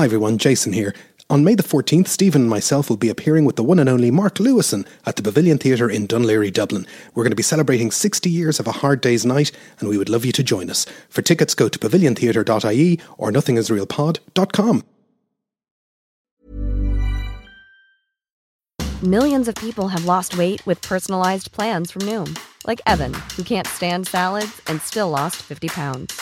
Hi everyone, Jason here. On May the 14th, Stephen and myself will be appearing with the one and only Mark Lewisohn at the Pavilion Theatre in Laoghaire, Dublin. We're going to be celebrating 60 years of a hard day's night, and we would love you to join us. For tickets, go to paviliontheatre.ie or nothingisrealpod.com. Millions of people have lost weight with personalized plans from Noom, like Evan, who can't stand salads and still lost 50 pounds.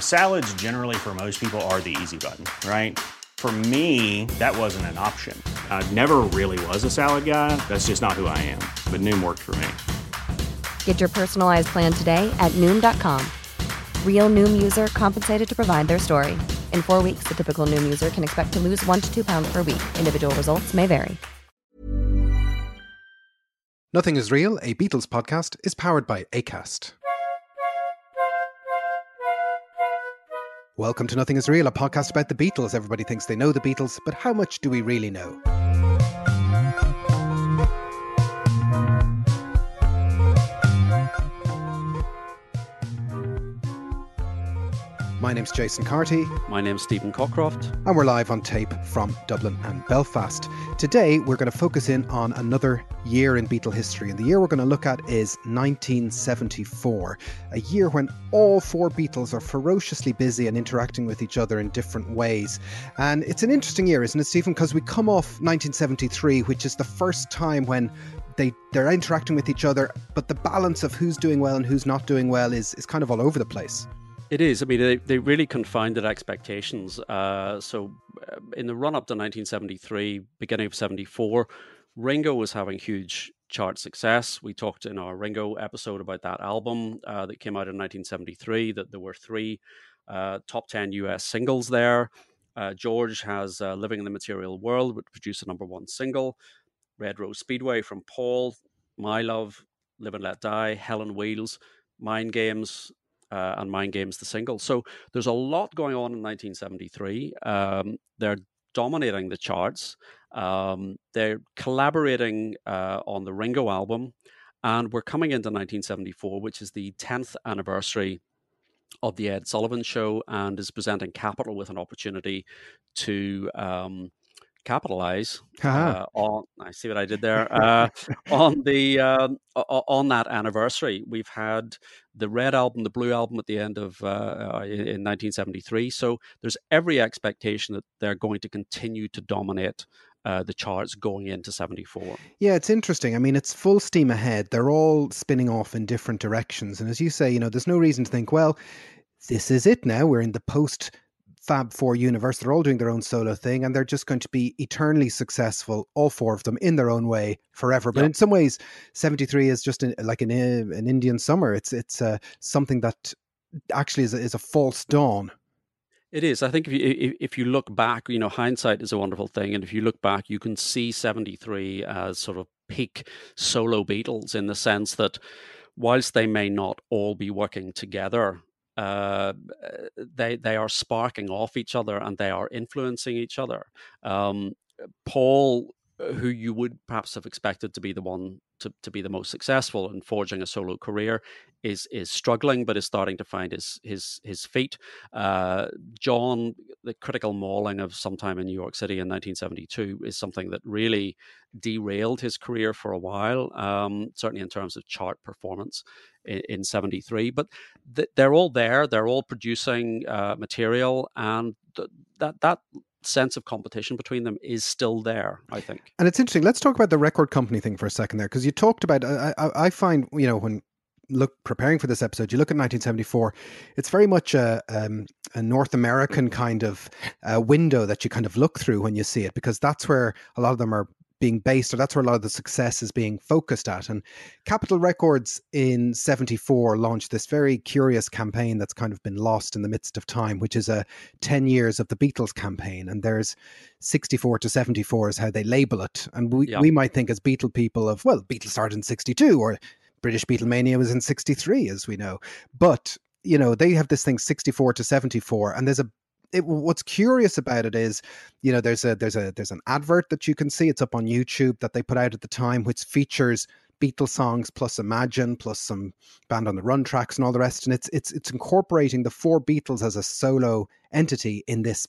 Salads, generally, for most people, are the easy button, right? For me, that wasn't an option. I never really was a salad guy. That's just not who I am. But Noom worked for me. Get your personalized plan today at Noom.com. Real Noom user compensated to provide their story. In four weeks, the typical Noom user can expect to lose one to two pounds per week. Individual results may vary. Nothing is Real, a Beatles podcast, is powered by ACAST. Welcome to Nothing is Real, a podcast about the Beatles. Everybody thinks they know the Beatles, but how much do we really know? My name's Jason Carty. My name's Stephen Cockcroft. And we're live on tape from Dublin and Belfast. Today, we're going to focus in on another year in Beatle history. And the year we're going to look at is 1974, a year when all four Beatles are ferociously busy and interacting with each other in different ways. And it's an interesting year, isn't it, Stephen? Because we come off 1973, which is the first time when they they're interacting with each other, but the balance of who's doing well and who's not doing well is is kind of all over the place. It is. I mean, they, they really confounded expectations. Uh, so, uh, in the run up to 1973, beginning of 74, Ringo was having huge chart success. We talked in our Ringo episode about that album uh, that came out in 1973, that there were three uh, top 10 US singles there. Uh, George has uh, Living in the Material World, which produced a number one single. Red Rose Speedway from Paul, My Love, Live and Let Die, Helen Wheels, Mind Games, uh, and Mind Games the single. So there's a lot going on in 1973. Um, they're dominating the charts. Um, they're collaborating uh, on the Ringo album, and we're coming into 1974, which is the 10th anniversary of the Ed Sullivan Show, and is presenting Capitol with an opportunity to. Um, capitalize uh, on I see what I did there uh, on the uh, on that anniversary. We've had the red album, the blue album at the end of uh, uh, in 1973. So there's every expectation that they're going to continue to dominate uh, the charts going into 74. Yeah, it's interesting. I mean, it's full steam ahead. They're all spinning off in different directions. And as you say, you know, there's no reason to think, well, this is it now. We're in the post Fab Four universe. They're all doing their own solo thing, and they're just going to be eternally successful, all four of them, in their own way forever. But yep. in some ways, seventy three is just an, like an an Indian summer. It's it's uh, something that actually is a, is a false dawn. It is. I think if you if you look back, you know, hindsight is a wonderful thing, and if you look back, you can see seventy three as sort of peak solo Beatles in the sense that whilst they may not all be working together uh, they they are sparking off each other and they are influencing each other. Um, Paul, who you would perhaps have expected to be the one to, to be the most successful in forging a solo career, is is struggling, but is starting to find his his his feet. Uh, John, the critical mauling of sometime in New York City in 1972 is something that really derailed his career for a while. Um, certainly in terms of chart performance in, in 73 but th- they're all there they're all producing uh, material and th- that that sense of competition between them is still there i think. And it's interesting let's talk about the record company thing for a second there because you talked about I, I, I find you know when look preparing for this episode you look at 1974 it's very much a, um, a north american kind of uh, window that you kind of look through when you see it because that's where a lot of them are being based, or that's where a lot of the success is being focused at. And Capitol Records in 74 launched this very curious campaign that's kind of been lost in the midst of time, which is a 10 years of the Beatles campaign. And there's 64 to 74 is how they label it. And we, yeah. we might think as Beatle people of, well, Beatles started in 62 or British Beatlemania was in 63, as we know. But you know they have this thing 64 to 74 and there's a it, what's curious about it is, you know, there's a there's a there's an advert that you can see. It's up on YouTube that they put out at the time, which features Beatles songs plus Imagine plus some Band on the Run tracks and all the rest. And it's it's it's incorporating the four Beatles as a solo entity in this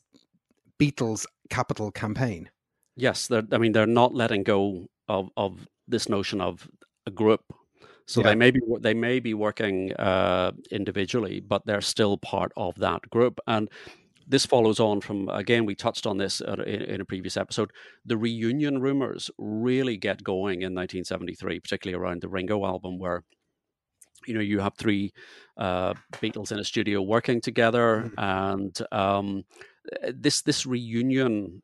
Beatles Capitol campaign. Yes, I mean they're not letting go of of this notion of a group. So yeah. they may be they may be working uh, individually, but they're still part of that group. And this follows on from again we touched on this in, in, a previous episode the reunion rumors really get going in 1973 particularly around the ringo album where you know you have three uh, beatles in a studio working together mm-hmm. and um, this this reunion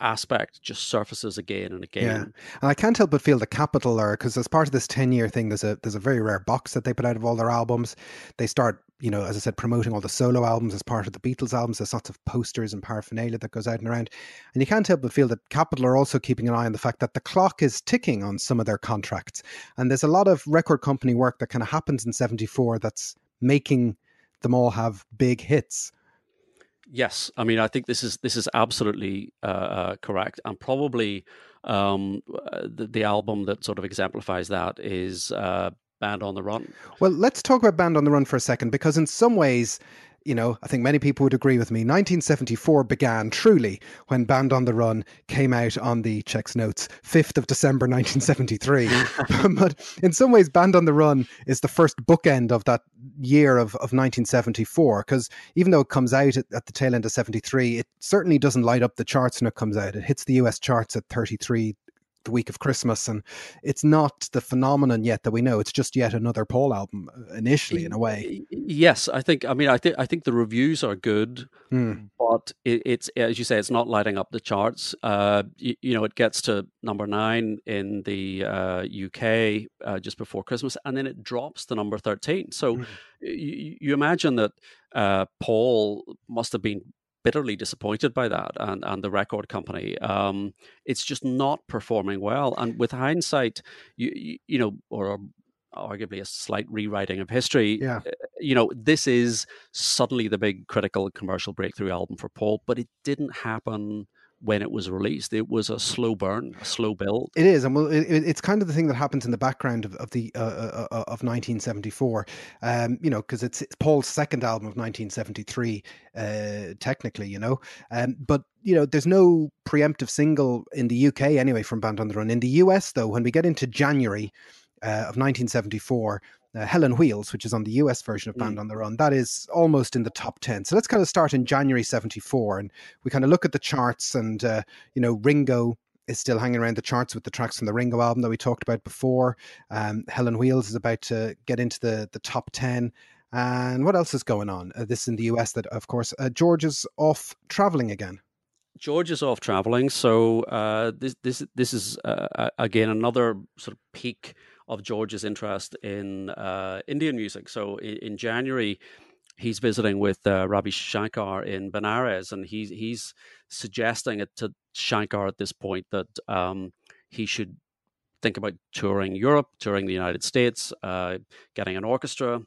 aspect just surfaces again and again. Yeah, and I can't help but feel the Capitol are because as part of this ten year thing, there's a there's a very rare box that they put out of all their albums. They start, you know, as I said, promoting all the solo albums as part of the Beatles albums. There's lots of posters and paraphernalia that goes out and around, and you can't help but feel that Capitol are also keeping an eye on the fact that the clock is ticking on some of their contracts, and there's a lot of record company work that kind of happens in '74 that's making them all have big hits. Yes, I mean I think this is this is absolutely uh, uh, correct, and probably um, uh, the, the, album that sort of exemplifies that is uh, Band on the Run. Well, let's talk about Band on the Run for a second, because in some ways you know, I think many people would agree with me. 1974 began truly when Band on the Run came out on the checks notes 5th of December 1973. but in some ways, Band on the Run is the first bookend of that year of, of 1974 because even though it comes out at, at the tail end of 73, it certainly doesn't light up the charts when it comes out. It hits the US charts at 33 the week of Christmas, and it's not the phenomenon yet that we know. It's just yet another Paul album uh, initially, in a way. Yes, I think. I mean, I think I think the reviews are good, mm. but it, it's as you say, it's not lighting up the charts. Uh, you, you, know, it gets to number nine in the uh, UK uh, just before Christmas, and then it drops to number thirteen. So mm. you, you, imagine that uh, Paul must have been bitterly disappointed by that and, and the record company. Um, it's just not performing well. And with hindsight, you, you, you know, or arguably a slight rewriting of history. Yeah. Uh, you know, this is suddenly the big critical commercial breakthrough album for Paul, but it didn't happen when it was released. It was a slow burn, a slow build. It is, and well, it, it's kind of the thing that happens in the background of, of the uh, uh, uh of 1974. Um, you know, because it's, it's, Paul's second album of 1973, uh, technically. You know, um, but you know, there's no preemptive single in the UK anyway from Band on the Run. In the US, though, when we get into January uh, of 1974 uh, Helen Wheels, which is on the US version of Band mm. on the Run, that is almost in the top 10. So let's kind of start in January 74 and we kind of look at the charts and, uh, you know, Ringo is still hanging around the charts with the tracks from the Ringo album that we talked about before. Um, Helen Wheels is about to get into the, the top 10. And what else is going on? Uh, this in the US that, of course, uh, George is off traveling again. George is off traveling, so uh, this this this is uh, again another sort of peak of George's interest in uh, Indian music. So in, in, January, he's visiting with uh, Ravi Shankar in Benares, and he's he's suggesting it to Shankar at this point that um, he should think about touring Europe, touring the United States, uh, getting an orchestra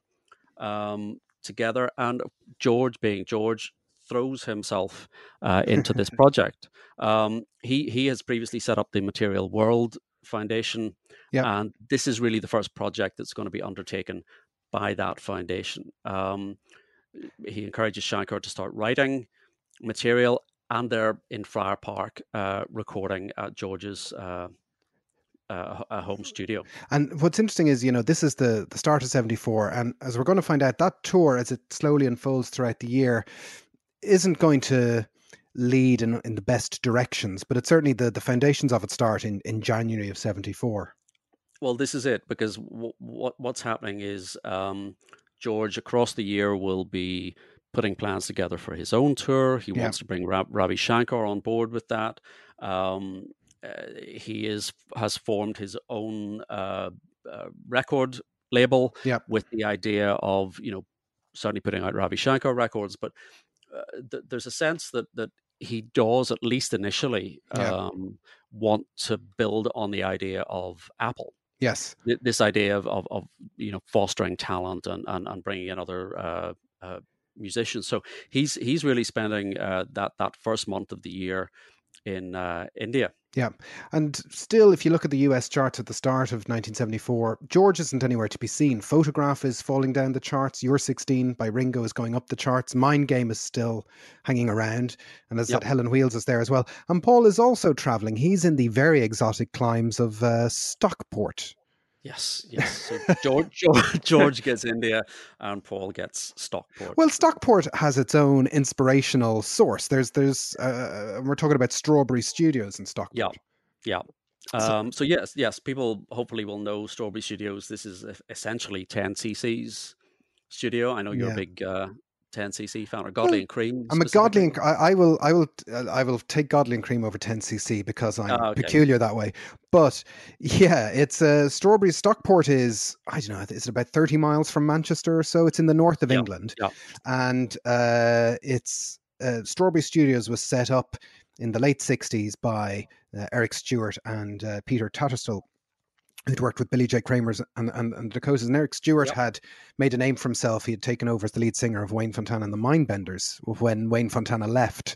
um, together, and George, being George, throws himself uh, into this project. Um, he he has previously set up the Material World Foundation, and this is really the first project that's going to be undertaken by that foundation. Um, he encourages Shankar to start writing material, and they're in Friar Park uh, recording at George's. Uh, uh, a home studio. And what's interesting is, you know, this is the the start of '74, and as we're going to find out, that tour, as it slowly unfolds throughout the year, isn't going to lead in, in the best directions, but it's certainly the, the foundations of it start in, in January of 74. Well, this is it because w- what what's happening is um, George across the year will be putting plans together for his own tour. He yeah. wants to bring Rab- Ravi Shankar on board with that. Um, uh, he is has formed his own uh, uh, record label yeah. with the idea of you know certainly putting out Ravi Shankar records, but uh, th- there's a sense that that he does at least initially yeah. um, want to build on the idea of Apple. Yes, Th- this idea of, of, of you know fostering talent and and, and bringing in other uh, uh, musicians. So he's he's really spending uh, that that first month of the year in uh, India. Yeah. And still, if you look at the US charts at the start of 1974, George isn't anywhere to be seen. Photograph is falling down the charts. You're 16 by Ringo is going up the charts. Mind Game is still hanging around. And as yep. that, Helen Wheels is there as well. And Paul is also traveling. He's in the very exotic climes of uh, Stockport. Yes, yes. So George, George, George gets India, and Paul gets Stockport. Well, Stockport has its own inspirational source. There's, there's, uh, we're talking about Strawberry Studios in Stockport. Yeah, yeah. Um, so, yes, yes, people hopefully will know Strawberry Studios. This is essentially 10cc's studio. I know you're yeah. a big uh, 10cc fan or Godley well, and Creme. I'm a Godley and I, I, will I will uh, I will take Godley and Creme over 10cc because I'm oh, okay. peculiar that way. But yeah, it's a uh, Strawberry Stockport is I don't know is it about 30 miles from Manchester or so. It's in the north of England, and uh, it's uh, Strawberry Studios was set up in the late 60s by uh, Eric Stewart and uh, Peter Tattersall who'd worked with Billy J. Kramer's and, and, and the Dakotas. And Eric Stewart yep. had made a name for himself. He had taken over as the lead singer of Wayne Fontana and the Mindbenders when Wayne Fontana left.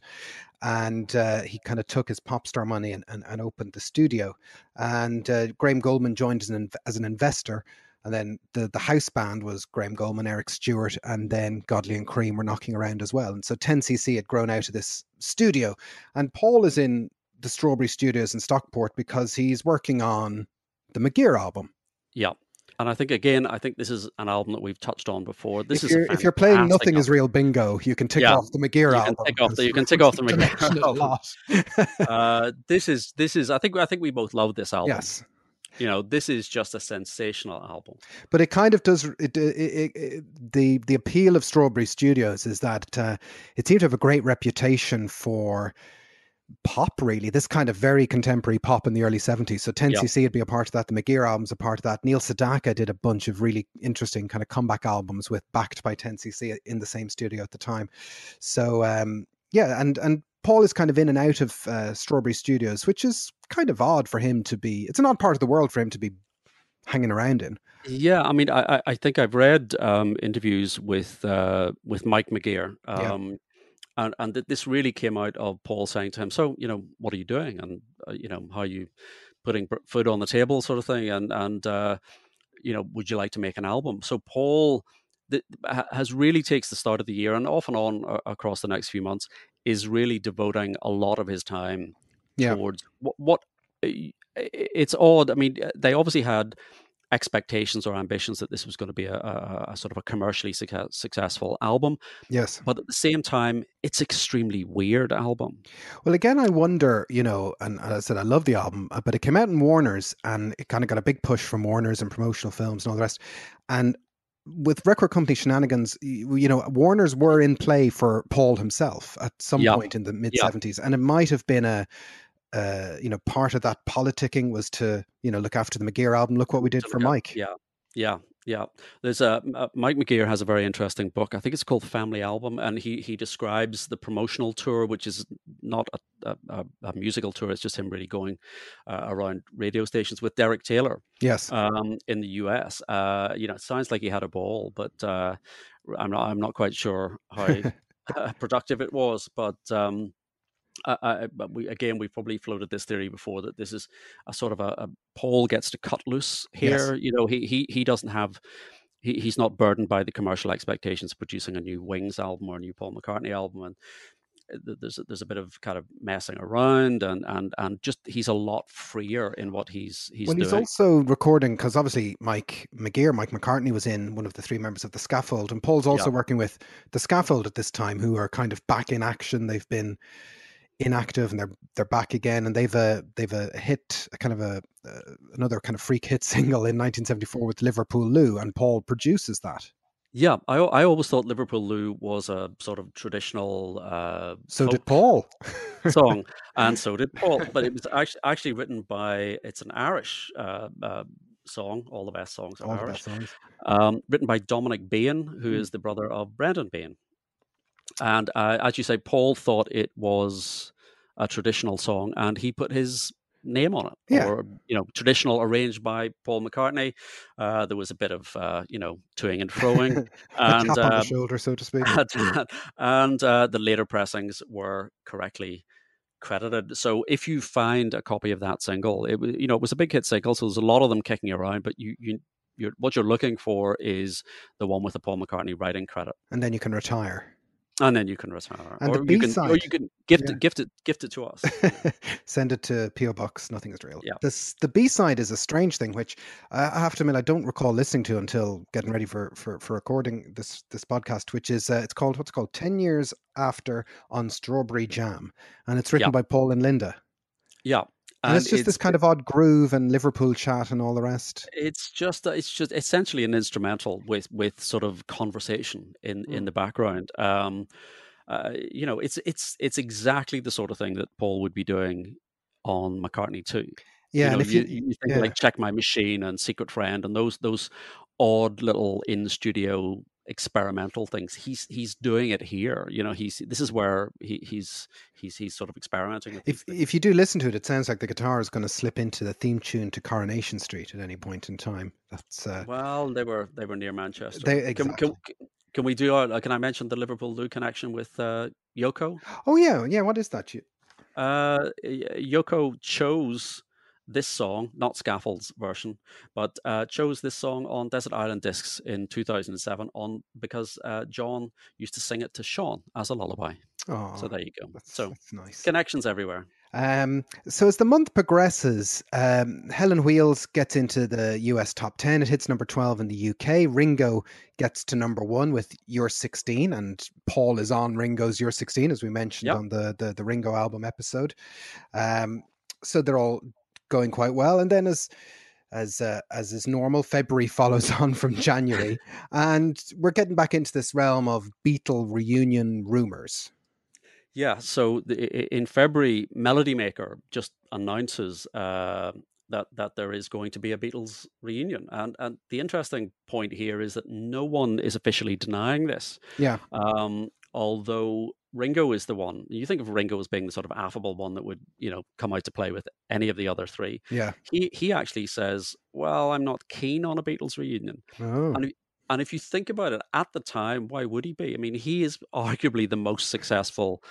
And uh, he kind of took his pop star money and, and, and opened the studio. And uh, Graham Gouldman joined as an, as an investor. And then the, the house band was Graham Gouldman, Eric Stewart, and then Godley and Creme were knocking around as well. And so 10cc had grown out of this studio. And Paul is in the Strawberry Studios in Stockport because he's working on the McGear album. Yeah. And I think again, I think this is an album that we've touched on before. This if is you're, if you're playing Nothing album. Is Real Bingo, you can tick yeah. off the McGear you album. Can off the, you can tick off the McGear album. uh, this is this is I think I think we both love this album. Yes. You know, this is just a sensational album. But it kind of does. It, it, it, the the appeal of Strawberry Studios is that uh, it seems to have a great reputation for pop really. This kind of very contemporary pop in the early 70s so 10cc would be a part of that the mcgear album's a part of that. Neil sedaka did a bunch of really interesting kind of comeback albums with backed by 10cc in the same studio at the time. So um, yeah and and paul is kind of in and out of uh, strawberry studios which is kind of odd for him to be it's an odd part of the world for him to be hanging around in. Yeah, I mean, I, I think I've read um, interviews with uh, with Mike McGear, um, yeah and and th- this really came out of Paul saying to him, "So, you know, what are you doing, and uh, you know, how are you putting food on the table, sort of thing, and and uh, you know, would you like to make an album?" So Paul th- has really takes the start of the year and off and on uh, across the next few months is really devoting a lot of his time yeah. towards what what it's odd. I mean, they obviously had expectations or ambitions that this was going to be a, a, a sort of a commercially success, successful album. Yes. But at the same time, it's extremely weird album. Well, again, I wonder, you know, and as I said I love the album, uh, but it came out in Warner's and it kind of got a big push from Warner's and promotional films and all the rest. And with record company shenanigans, you know, Warner's were in play for Paul himself at some point in the mid 70s. Yep. And it might have been a, uh, you know, part of that politicking was to, you know, look after the McGear album. Look what we did for Mike. Yeah, yeah, yeah. There's a uh, Mike McGear has a very interesting book. I think it's called Family Album, and he he describes the promotional tour, which is not a, a, a musical tour. It's just him really going uh, around radio stations with Derek Taylor. Yes, um, in the U.S. Uh, you know, it sounds like he had a ball, but uh, I'm not I'm not quite sure how productive it was, but. Um, But we again we've probably floated this theory before that this is a sort of a, a Paul gets to cut loose here. Yes. You know, he he he doesn't have he, he's not burdened by the commercial expectations of producing a new Wings album or a new Paul McCartney album, and uh, there's a, there's a bit of kind of messing around and and and just he's a lot freer in what he's he's well, doing. he's also recording because obviously Mike McGear, Mike McCartney was in one of the three members of the Scaffold, and Paul's also yeah. working with the Scaffold at this time, who are kind of back in action. They've been inactive and they're they're back again and they've a they've a hit a kind of a uh, another kind of freak hit single in 1974 with Liverpool Lou and Paul produces that. Yeah, I I always thought Liverpool Lou was a sort of traditional. Uh, so did Paul. song, and so did Paul. But it was actually actually written by it's an Irish uh, uh, song. All the best songs are All Irish. Songs. Um, written by Dominic Behan, who mm. is the brother of Brendan Behan. And uh, as you say, Paul thought it was a traditional song, and he put his name on it, yeah. or you know, traditional arranged by Paul McCartney. Uh, there was a bit of uh, you know toing and froing, and tap on the um, shoulder, so to speak. and uh, the later pressings were correctly credited. So if you find a copy of that single, it you know it was a big hit single, so there's a lot of them kicking around. But you you you're, what you're looking for is the one with the Paul McCartney writing credit, and then you can retire and then you can retire, and or, the you can, or you can gift yeah. it, gift it, gift it to us. Send it to PO Box. Nothing is real. Yeah. This the B side is a strange thing, which I have to admit I don't recall listening to until getting ready for for, for recording this this podcast. Which is uh, it's called what's it called ten years after on Strawberry Jam, and it's written Yeah. by Paul and Linda. yeah, And, it's just this kind of odd groove and Liverpool chat and all the rest. it's just it's just essentially an instrumental with with sort of conversation in Mm. in the background um uh, you know it's it's it's exactly the sort of thing that paul would be doing on mccartney too Yeah, you know, and if you, you, you think yeah. like check my machine and secret friend and those those odd little in studio experimental things he's he's doing it here you know he's this is where he, he's he's he's sort of experimenting with if if you do listen to it, it sounds like the guitar is going to slip into the theme tune to Coronation Street at any point in time. That's uh, well they were they were near manchester They- can, exactly. can, can we do our, can i mention the liverpool lou connection with uh yoko oh yeah, yeah. What is that? You, Uh, Yoko chose this song, not Scaffold's version, but uh, chose this song on Desert Island Discs in 2007 on because uh, John used to sing it to Sean as a lullaby. oh, So there you go. that's, So that's nice. connections everywhere. Um, so as the month progresses, um, Helen Wheels gets into the US top 10. It hits number 12 in the UK. Ringo gets to number one with You're 16, and Paul is on Ringo's You're 16, as we mentioned Yep. on the, the, the Ringo album episode. Um, so they're all going quite well. And then as as uh, as is normal, February follows on from January, and we're getting back into this realm of Beatle reunion rumors. Yeah. So the, in February, Melody Maker just announces uh, that that there is going to be a Beatles reunion, and and the interesting point here is that no one is officially denying this. Yeah, Um, although Ringo is the one, you think of Ringo as being the sort of affable one that would, you know, come out to play with any of the other three. yeah. He he actually says, "Well, I'm not keen on a Beatles reunion." Oh, And and if you think about it, at the time, why would he be? I mean, he is arguably the most successful,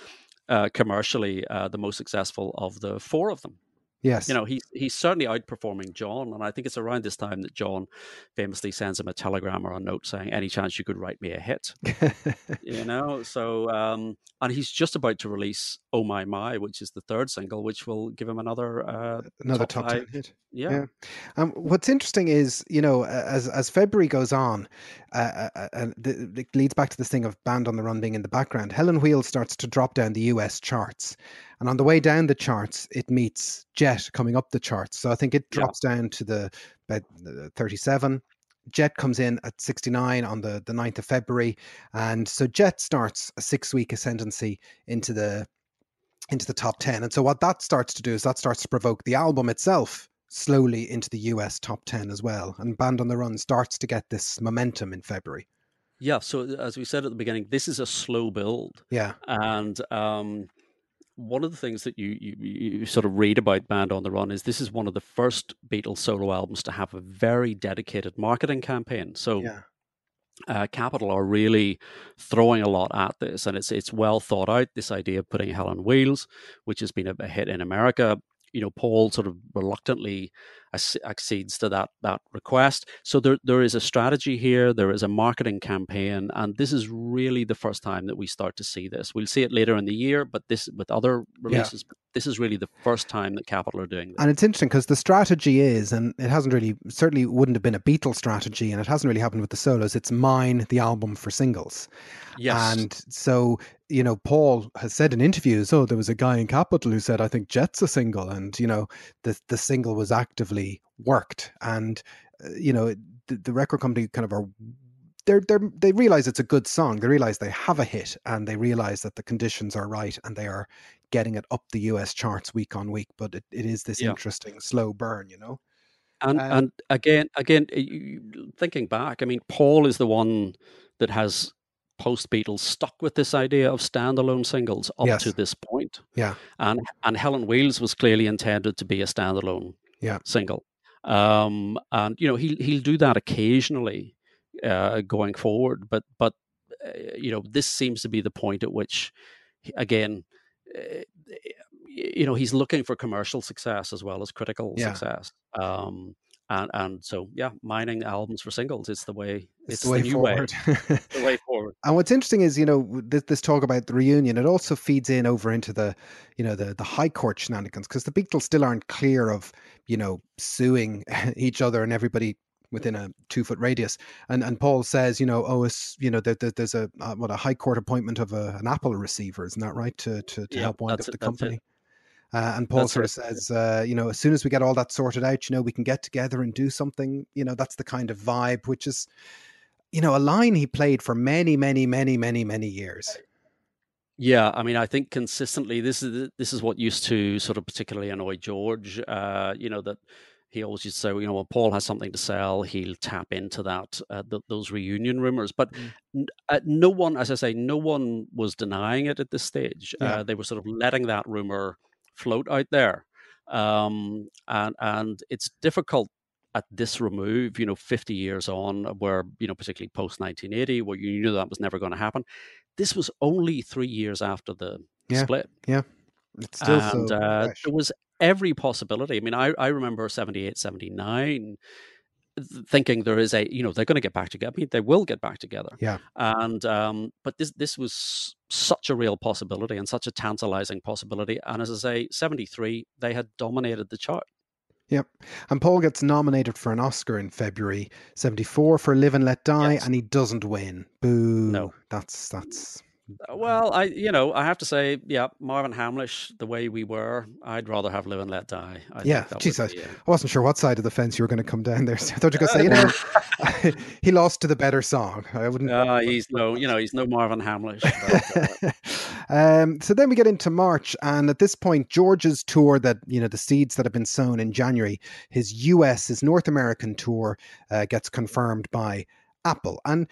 uh, commercially, uh, the most successful of the four of them. Yes. You know, he's he's certainly outperforming John, and I think it's around this time that John famously sends him a telegram or a note saying, "Any chance you could write me a hit?" you know so um and he's just about to release oh my my which is the third single which will give him another uh Another top top, 10 hit. yeah, Yeah. Um, what's interesting is, you know, as as February goes on, uh, uh, and the, it leads back to this thing of Band on the Run being in the background. Helen Wheel starts to drop down the U.S. charts, and on the way down the charts, it meets Jet coming up the charts. So I think it Yeah. drops down to the about uh, 37. Jet comes in at 69 on the, the 9th of February. And so Jet starts a six week ascendancy into the into the top 10. And so what that starts to do is that starts to provoke the album itself slowly into the US top 10 as well. And Band on the Run starts to get this momentum in February. yeah so as we said at the beginning this is a slow build Yeah. and um one of the things that you, you you sort of read about band on the run is this is one of the first beatles solo albums to have a very dedicated marketing campaign so Yeah. Uh, Capitol are really throwing a lot at this, and it's it's well thought out. This idea of putting Helen Wheels, which has been a, a hit in America, you know, Paul sort of reluctantly accedes to that that request. So there there is a strategy here. There is a marketing campaign, and this is really the first time that we start to see this. We'll see it later in the year, but this with other releases, but this is really the first time that Capitol are doing this. And it's interesting because the strategy is, and it hasn't really, certainly wouldn't have been a Beatles strategy, and it hasn't really happened with the solos. It's mine, the album for singles. yes, And so, you know, Paul has said in interviews, oh, there was a guy in Capitol who said, I think Jet's a single. And, you know, the, the single was actively worked. And, uh, you know, the, the record company kind of are. They're, they're, they realize it's a good song. They realize they have a hit and they realize that the conditions are right and they are getting it up the US charts week on week. But it, it is this Yeah. interesting slow burn, you know? And Um, and again, again, thinking back, I mean, Paul is the one that has post Beatles stuck with this idea of standalone singles up Yes. to this point, Yeah. and and Helen Wheels was clearly intended to be a standalone Yeah. single. Um, and you know he he'll do that occasionally uh, going forward, but but uh, you know this seems to be the point at which, again, uh, you know, he's looking for commercial success as well as critical Yeah. success. Um, and and so yeah, mining albums for singles is the way. It's It's, the way new way. forward. The way forward. And what's interesting is, you know, this, this talk about the reunion, it also feeds in over into the, you know, the the high court shenanigans because the Beatles still aren't clear of, you know, suing each other and everybody within a two foot radius. And and Paul says, you know, oh, it's, you know, there, there- there's a uh, what a high court appointment of a, an Apple receiver, isn't that right? To to, to Yeah, help wind up the it, it. company. Uh, and Paul That's sort of says, uh, you know, as soon as we get all that sorted out, you know, we can get together and do something. You know, that's the kind of vibe, which is, you know, a line he played for many, many, many, many, many years. Yeah, I mean, I think consistently this is this is what used to sort of particularly annoy George. Uh, you know that he always used to say, you know, when Paul has something to sell, he'll tap into that uh, th- those reunion rumors. But Mm. n- uh, no one, as I say, no one was denying it at this stage. Yeah. Uh, they were sort of letting that rumor float out there, um, and and it's difficult at this remove, you know, 50 years on, where, you know, particularly post 1980, where you knew that was never going to happen. This was only three years after the Yeah. split. It's still and so uh, there was every possibility. I mean, I, I remember 78, 79 th- thinking there is a, you know, they're going to get back together. I mean, they will get back together. Yeah. And, um, but this, this was such a real possibility and such a tantalizing possibility. And as I say, 73, they had dominated the chart. Yep. And Paul gets nominated for an Oscar in February 74 for Live and Let Die, Yes. and he doesn't win. Boo. No. That's, that's, Well, I you know I have to say, yeah, Marvin Hamlisch, the way we were, I'd rather have Live and Let Die. I Yeah, that geez, would I wasn't sure what side of the fence you were going to come down there. So I thought you were going to say, you know, he lost to the better song. I wouldn't. uh, he's no, you know, he's no Marvin Hamlisch. But, uh, um, so then we get into March, and at this point, George's tour that you know the seeds that have been sown in January, his US, his North American tour, uh, gets confirmed by Apple, and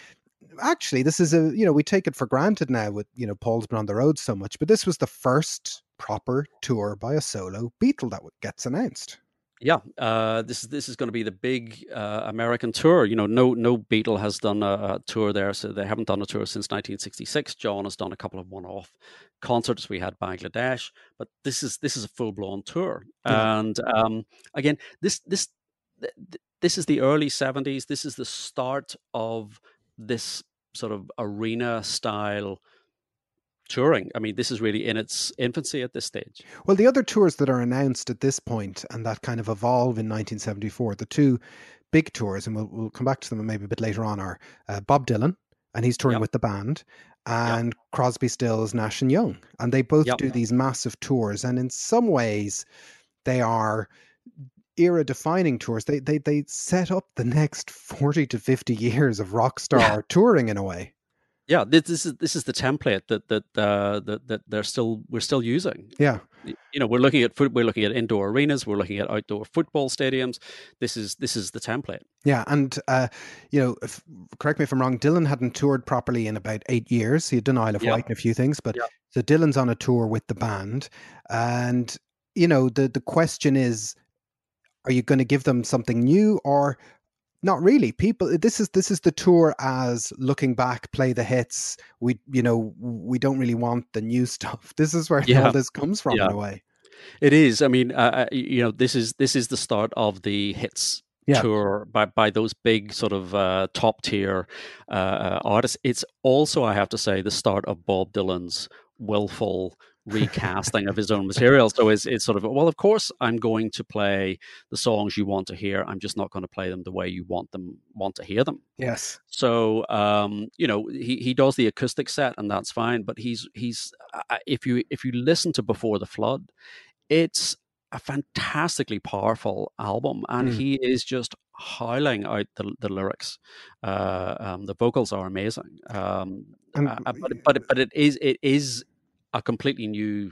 actually, this is a you know we take it for granted now with you know Paul's been on the road so much, but this was the first proper tour by a solo Beatle that gets announced. yeah, uh, this is this is going to be the big uh, American tour. You know, no no Beatle has done a, a tour there, so they haven't done a tour since 1966. John has done a couple of one-off concerts. We had Bangladesh, but this is this is a full-blown tour. Yeah. And um, again, this this th- th- this is the early 70s. This is the start of this sort of arena style touring. I mean, this is really in its infancy at this stage. Well, the other tours that are announced at this point and that kind of evolve in 1974, the two big tours, and we'll, we'll come back to them maybe a bit later on, are uh, Bob Dylan, and he's touring Yep. with the band, and Crosby, Stills, Nash and Young, and they both Yep. do these massive tours, and in some ways, they are era defining tours. They they they set up the next 40 to 50 years of rock star touring in a way. Yeah, this, this is this is the template that that uh, that that they're still we're still using. Yeah. You know, we're looking at foot, we're looking at indoor arenas, we're looking at outdoor football stadiums. This is this is the template. Yeah, and uh, you know, if, correct me if I'm wrong. Dylan hadn't toured properly in about eight years. He had done Isle of Yeah. Wight and a few things, but Yeah. so Dylan's on a tour with the band, and you know, the the question is, are you going to give them something new or not really? People, this is this is the tour as looking back, play the hits. We, you know, we don't really want the new stuff. This is where Yeah. all this comes from Yeah. in a way. It is. I mean, uh, uh, you know, this is this is the start of the hits Yeah. tour by by those big sort of uh, top tier uh, uh, artists. It's also, I have to say, the start of Bob Dylan's willful recasting of his own material. So it's it's sort of well, of course, I'm going to play the songs you want to hear. I'm just not going to play them the way you want them want to hear them. Yes. So um, you know he, he does the acoustic set and that's fine. But he's he's uh, if you if you listen to Before the Flood, it's a fantastically powerful album, and Mm. he is just howling out the, the lyrics. Uh, um, the vocals are amazing, um, uh, uh, but but but it is it is a completely new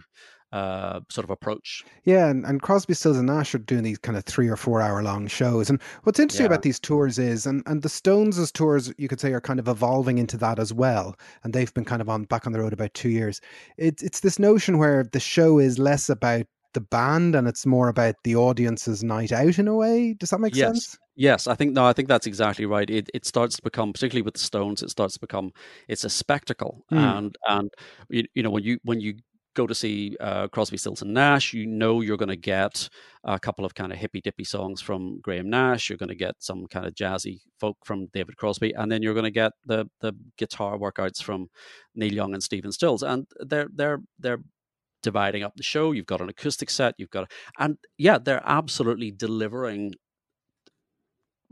uh, sort of approach. Yeah, and, and Crosby, Stills, and Nash are doing these kind of three or four hour long shows. And what's interesting Yeah. about these tours is, and, and the Stones' tours, you could say, are kind of evolving into that as well. And they've been kind of on back on the road about two years. It's it's this notion where the show is less about the band and it's more about the audience's night out in a way. Does that make Yes. sense? Yes, I think no, I think that's exactly right. It it starts to become, particularly with the Stones, it starts to become it's a spectacle, Mm. and and you, you know when you when you go to see uh, Crosby, Stills and Nash, you know you're going to get a couple of kind of hippy dippy songs from Graham Nash. You're going to get some kind of jazzy folk from David Crosby, and then you're going to get the the guitar workouts from Neil Young and Stephen Stills, and they're they're they're dividing up the show. You've got an acoustic set. You've got, and yeah, they're absolutely delivering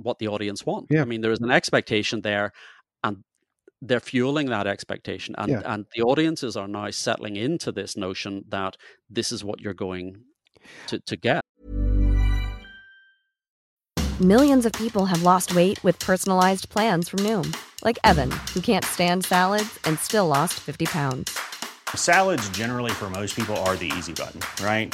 what the audience want. Yeah. I mean, there is an expectation there, and they're fueling that expectation, and Yeah. and the audiences are now settling into this notion that this is what you're going to to get. Millions of people have lost weight with personalized plans from Noom, like Evan, who can't stand salads and still lost 50 pounds. Salads, generally, for most people, are the easy button, right?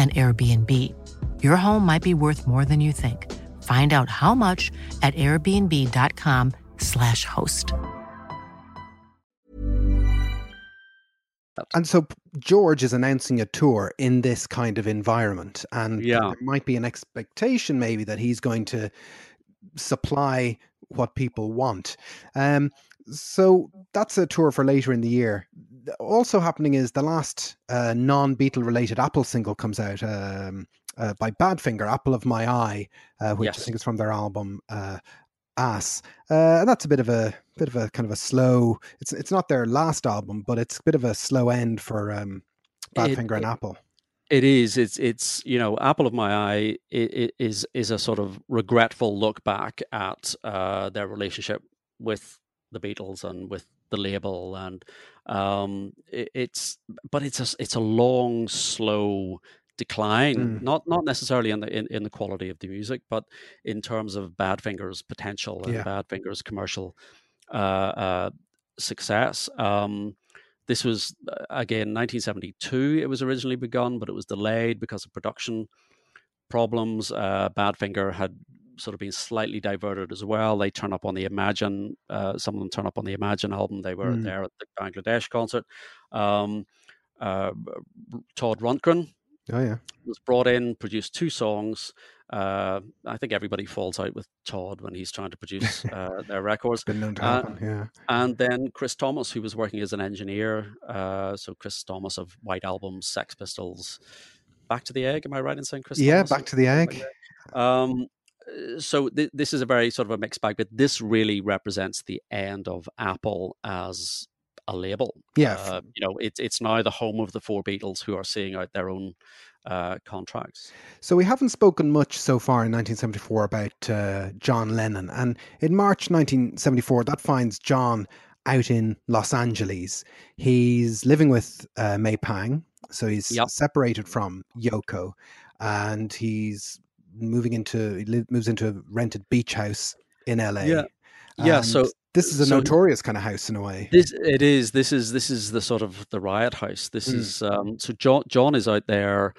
an Airbnb. Your home might be worth more than you think. Find out how much at airbnb.com/slash host. And so George is announcing a tour in this kind of environment, and Yeah. there might be an expectation maybe that he's going to supply what people want. Um, so that's a tour for later in the year. Also happening is the last uh, non-Beatle related Apple single comes out um, uh, by Badfinger, "Apple of My Eye," uh, which I think is from their album uh, "Ass," uh, and that's a bit of a bit of a kind of a slow. It's it's not their last album, but it's a bit of a slow end for um, Badfinger and it- Apple. It is. It's. It's. You know, apple of my eye i- i- is is a sort of regretful look back at uh, their relationship with the Beatles and with the label, and um, it, it's. But it's a it's a long, slow decline. Mm. Not not necessarily in the in, in the quality of the music, but in terms of Badfinger's potential and Yeah. Badfinger's commercial uh, uh, success. Um, this was uh, again 1972. It was originally begun, but it was delayed because of production problems. Uh, Badfinger had sort of been slightly diverted as well. They turn up on the Imagine. Uh, some of them turn up on the Imagine album. They were Mm. there at the Bangladesh concert. Um, uh, Todd Rundgren Oh yeah, was brought in, produced two songs. Uh, I think everybody falls out with Todd when he's trying to produce uh, their records. been known to Uh, happen. yeah, And then Chris Thomas, who was working as an engineer. Uh, so Chris Thomas of White Album, Sex Pistols, Back to the Egg. Am I right in saying Chris? yeah. Thomas? Back to the egg. Um, so th- this is a very sort of a mixed bag, but this really represents the end of Apple as a label. Yeah, Uh, you know, it's it's now the home of the four Beatles who are seeing out their own uh, contracts. So we haven't spoken much so far in 1974 about uh, John Lennon, and in March 1974, that finds John out in Los Angeles. He's living with uh, May Pang, so he's Yep. separated from Yoko, and he's moving into moves into a rented beach house in LA. Yeah. Yeah, And so- this is a so- notorious kind of house in a way. This it is. This is this is the sort of the riot house. This Mm. is um, so John John is out there.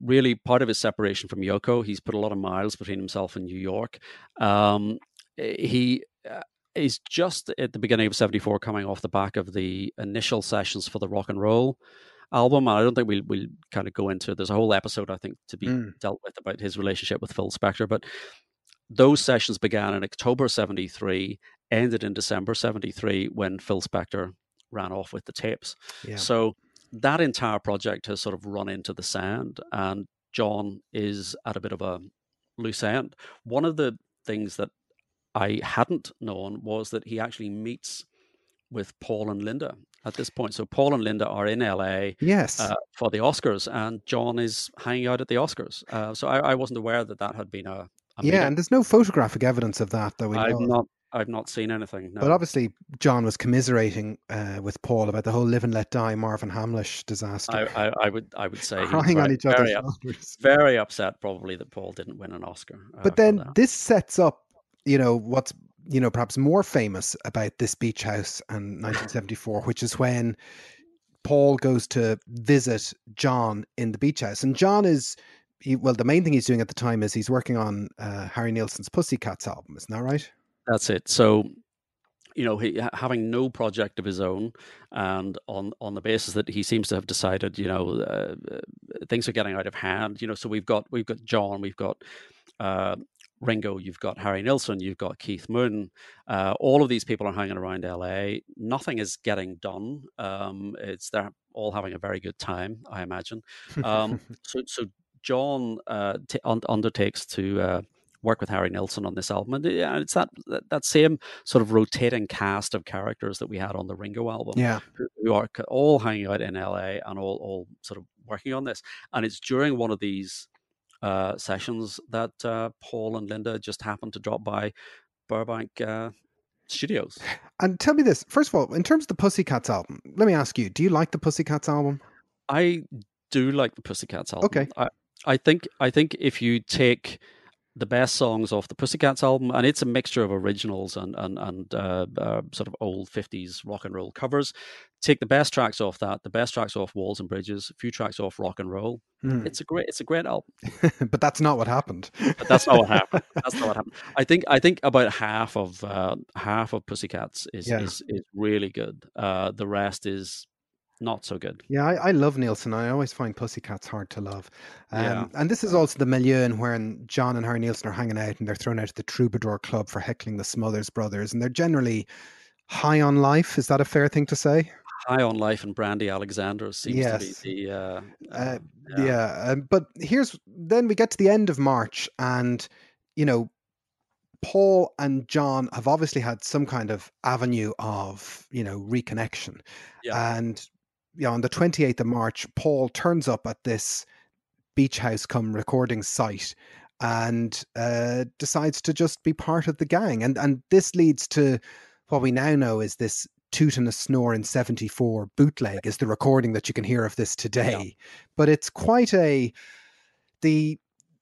Really, part of his separation from Yoko, he's put a lot of miles between himself and New York. Um, eh, he uh, is just at the beginning of '74, coming off the back of the initial sessions for the rock and roll album. And I don't think we'll we'll kind of go into. There's a whole episode I think to be Mm. dealt with about his relationship with Phil Spector, but those sessions began in October '73 ended in December 73 when Phil Spector ran off with the tapes. Yeah. So that entire project has sort of run into the sand, and John is at a bit of a loose end. One of the things that I hadn't known was that he actually meets with Paul and Linda at this point. So Paul and Linda are in LA Yes. uh, for the Oscars, and John is hanging out at the Oscars. Uh, so I, I wasn't aware that that had been a, a yeah, meeting. and there's no photographic evidence of that that we. I've of. not I've not seen anything. No. But obviously, John was commiserating uh, with Paul about the whole "Live and Let Die" Marvin Hamlisch disaster. I, I, I would I would say crying on each other's shoulders. Very upset, probably that Paul didn't win an Oscar. Uh, but then this sets up, you know, what's you know perhaps more famous about this beach house and 1974, which is when Paul goes to visit John in the beach house, and John is. He, well, the main thing he's doing at the time is he's working on uh, Harry Nilsson's Pussycats album. Isn't that right? That's it. So, you know, he having no project of his own, and on on the basis that he seems to have decided, you know, uh, uh, things are getting out of hand. You know, so we've got we've got John, we've got. Uh, Ringo, you've got Harry Nilsson, you've got Keith Moon. Uh, all of these people are hanging around LA. Nothing is getting done. Um, it's they're all having a very good time, I imagine. Um, so, so John uh, t- undertakes to uh, work with Harry Nilsson on this album, and yeah, it's that, that, that same sort of rotating cast of characters that we had on the Ringo album, yeah, who, who are all hanging out in LA and all all sort of working on this. And it's during one of these uh, sessions that uh, Paul and Linda just happened to drop by Burbank uh, Studios. And tell me this first of all, in terms of the Pussycats album, let me ask you: Do you like the Pussycats album? I do like the Pussycats album. Okay. I, I think I think if you take the best songs off the Pussycats album, and it's a mixture of originals and and and uh, uh, sort of old fifties rock and roll covers. Take the best tracks off that, the best tracks off Walls and Bridges, a few tracks off Rock and Roll. Mm. It's a great, it's a great album. but that's not what happened. but that's not what happened. That's not what happened. I think I think about half of uh, half of Pussycats is yeah. is, is really good. Uh, the rest is not so good. Yeah, I, I love Nilsson. I always find Pussycats hard to love. Um, yeah. And this is also the milieu in when John and Harry Nilsson are hanging out and they're thrown out of the Troubadour Club for heckling the Smothers Brothers. And they're generally high on life. Is that a fair thing to say? High on life and Brandy Alexander seems yes. to be the. Uh, uh, yeah. yeah. Um, but here's then we get to the end of March and, you know, Paul and John have obviously had some kind of avenue of, you know, reconnection. Yeah. And yeah, on the 28th of March, Paul turns up at this beach house come recording site and uh, decides to just be part of the gang. And and this leads to what we now know is this Toot and a Snore in 74 bootleg is the recording that you can hear of this today. Yeah. But it's quite a the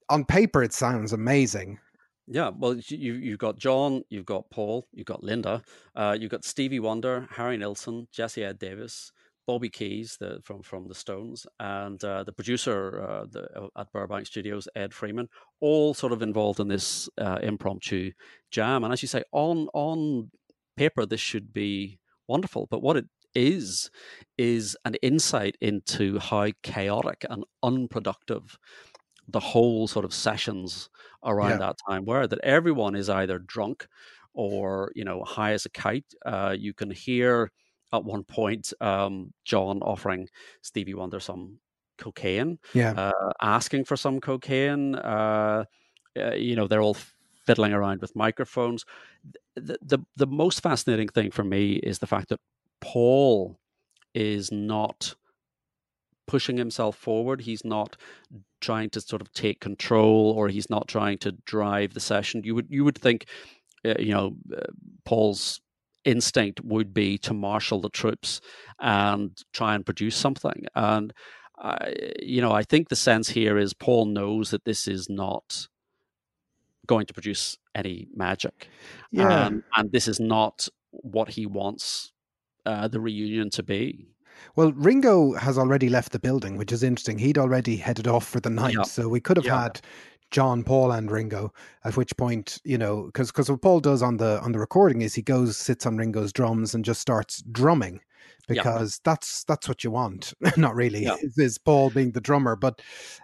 on paper it sounds amazing. Yeah, well, you you've got John, you've got Paul, you've got Linda, uh, you've got Stevie Wonder, Harry Nilsson, Jesse Ed Davis, Bobby Keys the, from from the Stones and uh, the producer uh, the, uh, at Burbank Studios, Ed Freeman, all sort of involved in this uh, impromptu jam. And as you say, on on paper, this should be wonderful. But what it is is an insight into how chaotic and unproductive the whole sort of sessions around yeah. that time were. That everyone is either drunk or you know high as a kite. Uh, you can hear at one point um, John offering Stevie Wonder some cocaine, yeah, uh, asking for some cocaine. Uh, uh, you know, they're all fiddling around with microphones. The, the the most fascinating thing for me is the fact that Paul is not pushing himself forward. He's not trying to sort of take control, or he's not trying to drive the session. You would you would think, uh, you know, uh, Paul's instinct would be to marshal the troops and try and produce something. And I, you know, I think the sense here is Paul knows that this is not going to produce any magic, yeah, um, and this is not what he wants uh, the reunion to be. Well, Ringo has already left the building, which is interesting. He'd already headed off for the night, yeah. so we could have yeah. had John, Paul, and Ringo. At which point, you know, because because what Paul does on the on the recording is he goes sits on Ringo's drums and just starts drumming because yeah. that's that's what you want. Not really yeah. is, Paul being the drummer, but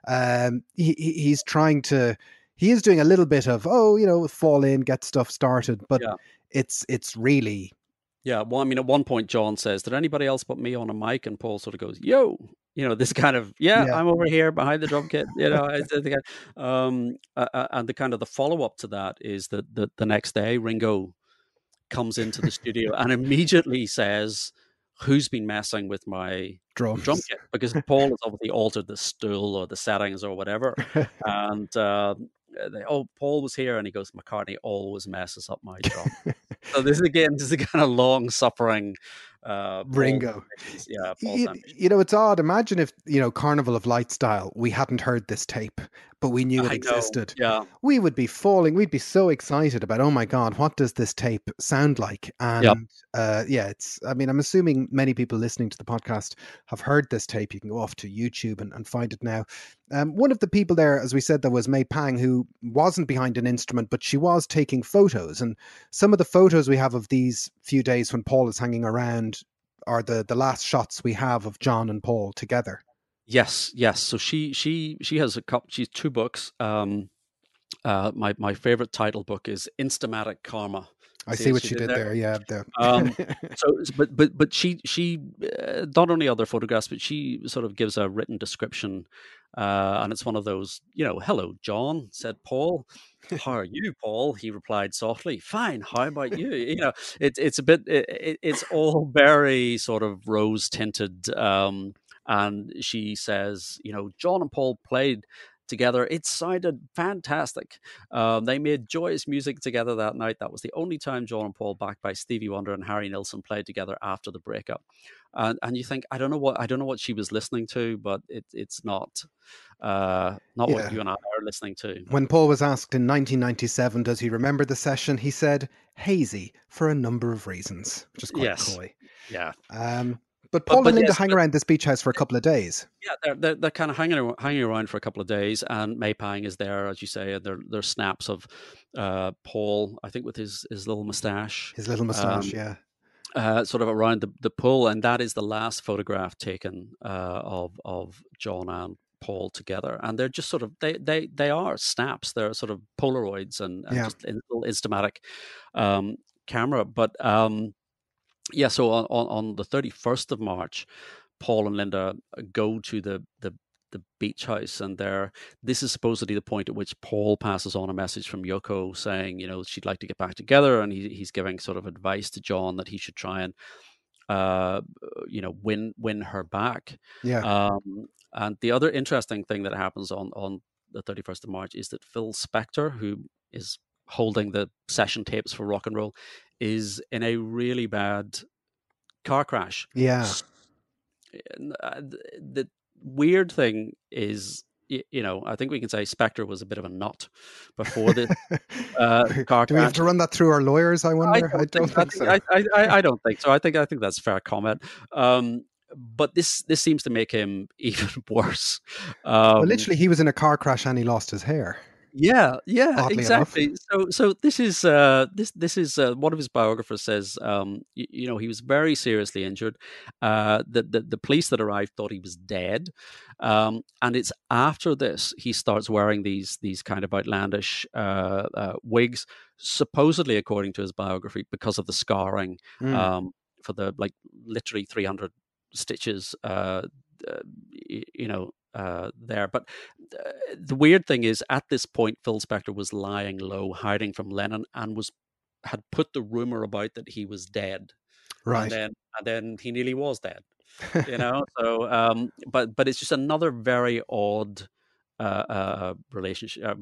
um, he he's trying to. He is doing a little bit of oh, you know, fall in, get stuff started, but yeah. it's it's really yeah, well, I mean, at one point, John says, "Did anybody else put me on a mic?" And Paul sort of goes, "Yo," you know, this kind of, "Yeah, yeah. I'm over here behind the drum kit," you know. um, uh, and the kind of the follow up to that is that the, the next day, Ringo comes into the studio and immediately says, "Who's been messing with my Drums. drum kit?" Because Paul has obviously altered the stool or the settings or whatever, and uh, they, oh, Paul was here, and he goes, McCartney always messes up my drum. so this is again, this is a kind of long suffering uh, Ringo. Yeah, you, you, know, it's odd. Imagine if you know Carnival of Light style, we hadn't heard this tape, but we knew it I existed. Know. Yeah, we would be falling. We'd be so excited about. Oh my god, what does this tape sound like? And yep. uh, yeah, it's. I mean, I'm assuming many people listening to the podcast have heard this tape. You can go off to YouTube and, and find it now. Um, one of the people there, as we said, there was May Pang, who wasn't behind an instrument, but she was taking photos. And some of the photos we have of these few days when Paul is hanging around are the the last shots we have of John and Paul together. Yes, yes. So she she she has a couple. She's two books. Um, uh, my my favorite title book is Instamatic Karma. I see, see what she, did, did there. there. Yeah. The... um, so, but but but she she uh, not only other photographs, but she sort of gives a written description, uh, and it's one of those. You know, hello, John," said Paul. "How are you, Paul?" He replied softly. "Fine. How about you?" you know, it's it's a bit. It, it's all very sort of rose tinted. Um, and she says, you know, John and Paul played together. It sounded fantastic. Um, they made joyous music together that night. That was the only time John and Paul, backed by Stevie Wonder and Harry Nilsson, played together after the breakup. And and you think I don't know what I don't know what she was listening to, but it, it's not uh, not yeah. what you and I are listening to. When Paul was asked in 1997, does he remember the session? He said hazy for a number of reasons, which is quite yes. coy. Yeah. Um, but Paul but, but and Linda yes, hang but, around this beach house for a couple of days. Yeah, they're, they're, they're kind of hanging hanging around for a couple of days, and May Pang is there, as you say. And there there's snaps of uh, Paul, I think, with his his little mustache, his little mustache, um, yeah. Uh, sort of around the, the pool, and that is the last photograph taken uh, of of John and Paul together, and they're just sort of they they they are snaps. They're sort of Polaroids and, and yeah. just in little instamatic um, camera, but um, yeah, so on, on, the 31st of March, Paul and Linda uh, go to the, the the beach house and there this is supposedly the point at which paul passes on a message from yoko saying you know she'd like to get back together and he, he's giving sort of advice to john that he should try and uh you know win win her back. Yeah. Um and the other interesting thing that happens on on the 31st of march is that phil spector who is holding the session tapes for rock and roll is in a really bad car crash. Yeah. Uh, the weird thing is, you know, I think we can say Spector was a bit of a nut before the uh, car crash. Do we have to run that through our lawyers? I wonder. I don't, I don't think, think, so. I, I, I, don't think so. I think I think that's fair comment. Um, but this this seems to make him even worse. Um, well, literally, he was in a car crash and he lost his hair. Yeah, yeah, exactly. Enough. So, so this is uh, this this is uh, one of his biographers says, um, you, you, know, he was very seriously injured. Uh, the, the the police that arrived thought he was dead, um, and it's after this he starts wearing these these kind of outlandish uh, uh, wigs, supposedly according to his biography, because of the scarring mm. um, for the like literally three hundred stitches. Uh, you know uh, there. But uh, the weird thing is, at this point, Phil Spector was lying low, hiding from Lennon, and was had put the rumor about that he was dead. Right. And then, and then he nearly was dead. you know. So, um, but but it's just another very odd. Uh, uh, relationship uh,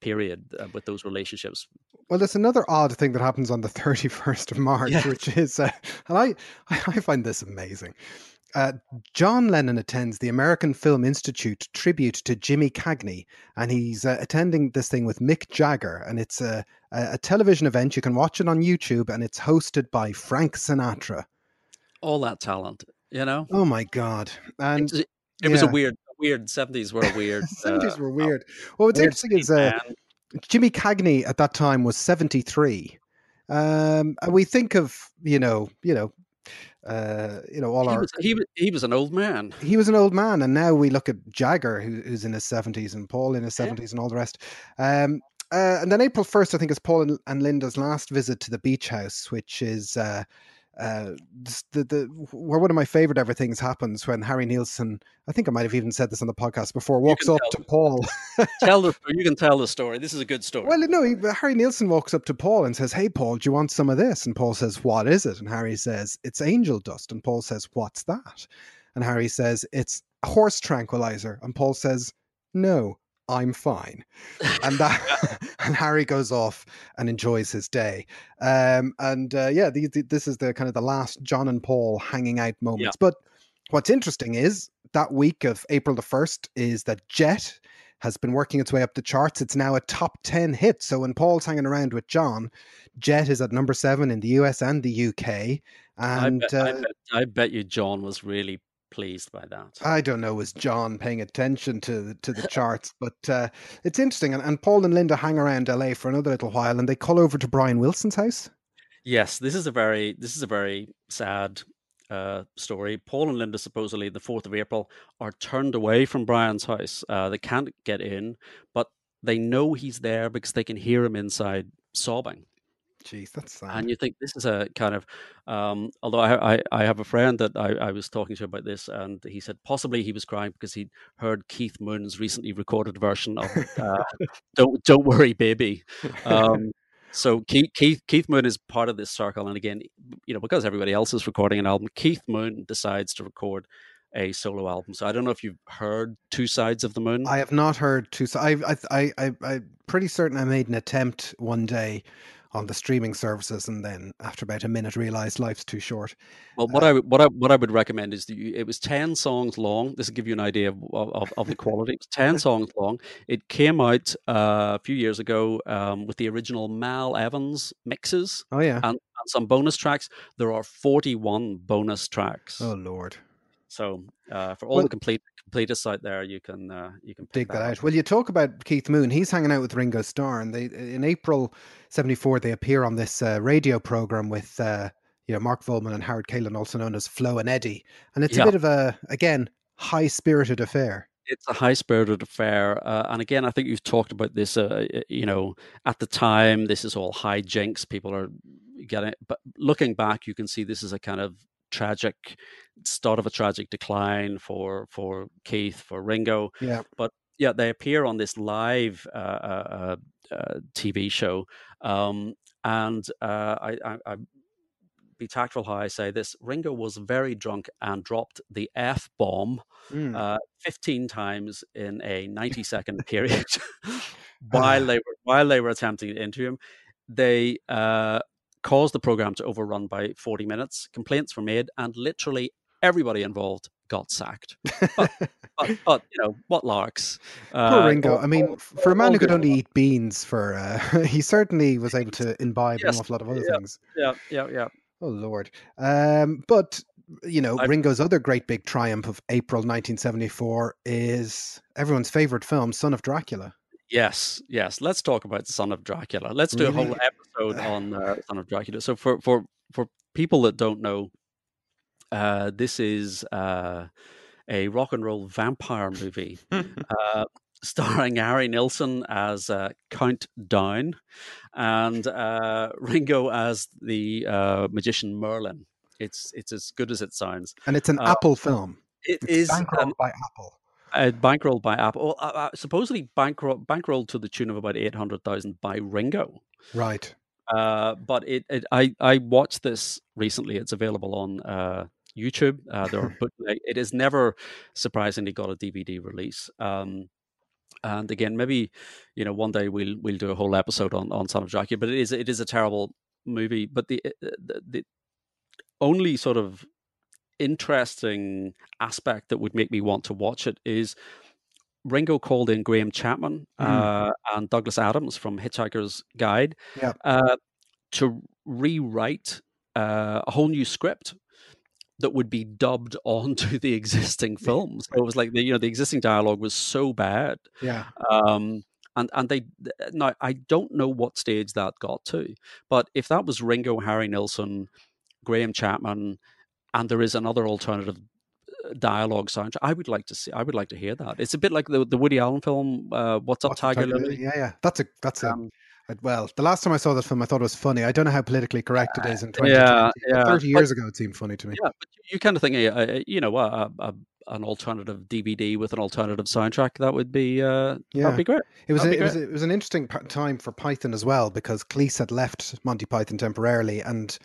period uh, with those relationships. Well, there's another odd thing that happens on the 31st of March, yes. which is, uh, and I I find this amazing. Uh, John Lennon attends the American Film Institute tribute to Jimmy Cagney, and he's uh, attending this thing with Mick Jagger, and it's a, a, television event. You can watch it on YouTube, and it's hosted by Frank Sinatra. All that talent, you know. Oh my god! And it, it yeah. was a weird, weird seventies were weird. Seventies uh, were weird. Well, what's weird interesting is uh, Jimmy Cagney at that time was seventy three. Um, and we think of you know, you know, uh, you know, all he our was, he was he was an old man. He was an old man, and now we look at Jagger, who, who's in his seventies, and Paul in his seventies, yeah. and all the rest. Um, uh, and then April first, I think, is Paul and, and, Linda's last visit to the beach house, which is uh, uh, the, the where one of my favorite ever things happens when Harry Nilsson. I think I might have even said this on the podcast before, walks up to Paul. tell the you can tell the story. This is a good story. Well, no, he, Harry Nilsson walks up to Paul and says, "Hey, Paul, do you want some of this?" And Paul says, "What is it?" And Harry says, "It's angel dust." And Paul says, "What's that?" And Harry says, "It's horse tranquilizer." And Paul says, "No, I'm fine. And that and Harry goes off and enjoys his day. Um, and uh, yeah, the, the, this is the kind of the last John and Paul hanging out moments. Yeah. But what's interesting is that week of April the 1st is that Jet has been working its way up the charts. It's now a top 10 hit. So when Paul's hanging around with John, Jet is at number seven in the US and the UK. And I, bet, I, uh, bet, I bet you John was really pleased by that. I don't know, was John paying attention to the, to the charts? But uh, it's interesting. And, and Paul and Linda hang around LA for another little while, and they call over to Brian Wilson's house. Yes, this is a very this is a very sad uh, story. Paul and Linda supposedly the fourth of April are turned away from Brian's house. Uh, they can't get in, but they know he's there because they can hear him inside sobbing. Jeez, that's sad. And you think this is a kind of, um, although I, I, I have a friend that I, I was talking to about this, and he said possibly he was crying because he heard Keith Moon's recently recorded version of uh, "Don't Don't Worry, Baby." Um, so Keith, Keith Keith Moon is part of this circle, and again, you know, because everybody else is recording an album, Keith Moon decides to record a solo album. So I don't know if you've heard Two Sides of the Moon. I have not heard two. So I, I, I, I, I'm pretty certain I made an attempt one day on the streaming services, and then after about a minute, realized life's too short. Well, what I would- what I what I would recommend is that you, it was ten songs long. This will give you an idea of of, of the quality. It was ten songs long. It came out uh, a few years ago um, with the original Mal Evans mixes Oh yeah. and, and some bonus tracks. There are forty one bonus tracks. Oh lord. So uh, for all Well- the complete completists out there, you can uh, you can dig that up. out. Well, you talk about Keith Moon. He's hanging out with Ringo Starr, and they in April '74 they appear on this uh, radio program with uh, you know Mark Volman and Howard Kaylan, also known as Flo and Eddie, and it's Yeah. a bit of a again high spirited affair. it's a high spirited affair. Uh, and again, I think you've talked about this, uh, you know, at the time, this is all high jinks. People are getting, but looking back, you can see this is a kind of tragic start of a tragic decline for, for Keith, for Ringo. Yeah. But yeah, they appear on this live uh, uh, uh, uh, TV show. Um, and uh, I, I, I be tactful how I say this. Ringo was very drunk and dropped the F bomb Mm. uh, 15 times in a 90 second period while they were while they were attempting to interview him. They uh, caused the program to overrun by 40 minutes. Complaints were made, and literally everybody involved got sacked. But, but, but you know what larks? Poor Uh, Ringo. I mean, for a man who could only eat beans for, uh, he certainly was able to imbibe Yes, an awful lot of other yeah. things. Yeah, yeah, yeah. Oh Lord. Um, but you know, I've- Ringo's other great big triumph of April 1974 is everyone's favorite film, Son of Dracula. Yes, yes. Let's talk about Son of Dracula. Let's do a whole episode on uh, Son of Dracula. So for for for people that don't know, uh, this is uh, a rock and roll vampire movie uh, starring Harry Nilsson as uh, Count Downe and uh, Ringo as the uh, magician Merlin. It's it's as good as it sounds. And it's an Uh, Apple film. It It's is by Apple. Uh, bankrolled by Apple. Uh, uh, supposedly bankroll, bankrolled to the tune of about eight hundred thousand by Ringo. Right. Uh, but it, it, I, I watched this recently. It's available on uh, YouTube. Uh, there are bootleg. It has never surprisingly got a DVD release. Um, and again, maybe you know one day we'll we'll do a whole episode on on Son of Dracula. But it is it is a terrible movie. But the uh, the, the only sort of interesting aspect that would make me want to watch it is Ringo called in Graham Chapman Mhm. uh, and Douglas Adams from Hitchhiker's Guide Yeah. uh, to rewrite uh, a whole new script that would be dubbed onto the existing film. So it was like the you know the existing dialogue was so bad, Yeah. um, and and they now I don't know what stage that got to, but if that was Ringo, Harry Nilsson, Graham Chapman, and there is another alternative uh, dialogue soundtrack, I would like to see. I would like to hear that. It's a bit like the the Woody Allen film, uh, "What's Up, What's Tiger? Lily." Yeah, yeah. That's a that's a Um, Uh, Well, the last time I saw that film, I thought it was funny. I don't know how politically correct it is in 2020. yeah, yeah. 30 years ago, it seemed funny to me. Yeah, but you kind of think, uh, uh, you know, a, a, an alternative DVD with an alternative soundtrack that would be uh, Yeah. that'd be great. It was, a, be it, was a, it was an interesting p- time for Python as well because Cleese had left Monty Python temporarily and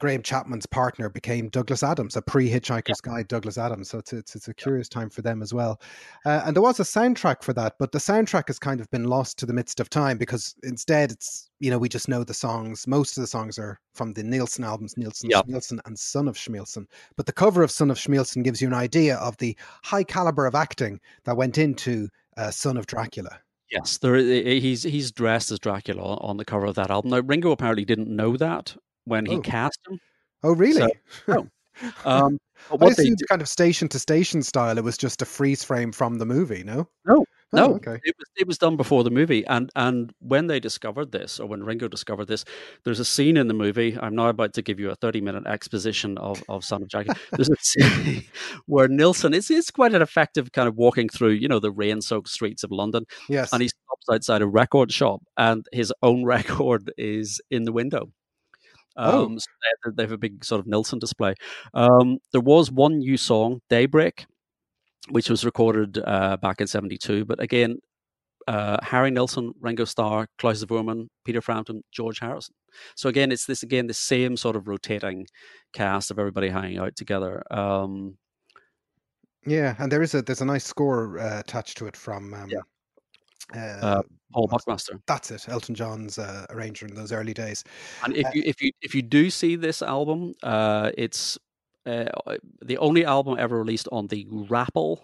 Graham Chapman's partner became Douglas Adams, a pre-Hitchhiker's Guide Douglas Adams. So it's it's, it's a curious time for them as well. Uh, and there was a soundtrack for that, but the soundtrack has kind of been lost to the midst of time because instead it's you know we just know the songs. Most of the songs are from the Nilsson albums, Nilsson, Yeah. Schmilsson, and Son of Schmilsson. But the cover of Son of Schmielsen gives you an idea of the high caliber of acting that went into uh, Son of Dracula. Yes, there. He's he's dressed as Dracula on the cover of that album. Now Ringo apparently didn't know that when he Oh. cast him. Oh, really? no. Um, what they kind of station to station style. It was just a freeze frame from the movie. No. No, Oh, no, okay. it was it was done before the movie, and and when they discovered this, or when Ringo discovered this, there's a scene in the movie. I'm now about to give you a 30 minute exposition of of Son of Dracula. There's a scene where Nilsson it's it's quite an effective kind of walking through you know the rain soaked streets of London, Yes. and he stops outside a record shop, and his own record is in the window. Oh. Um, so they, they have a big sort of Nilsson display. Um, there was one new song, Daybreak, which was recorded uh, back in '72. But again, uh, Harry Nilsson, Ringo Starr, Klaus Voormann, Peter Frampton, George Harrison. So again, it's this again the same sort of rotating cast of everybody hanging out together. Um, Yeah, and there is a there's a nice score uh, attached to it from um, uh, Uh, Paul Buckmaster. That's it, Elton John's uh, arranger in those early days. And if Uh, you if you if you do see this album, uh, it's uh, the only album ever released on the Rapple.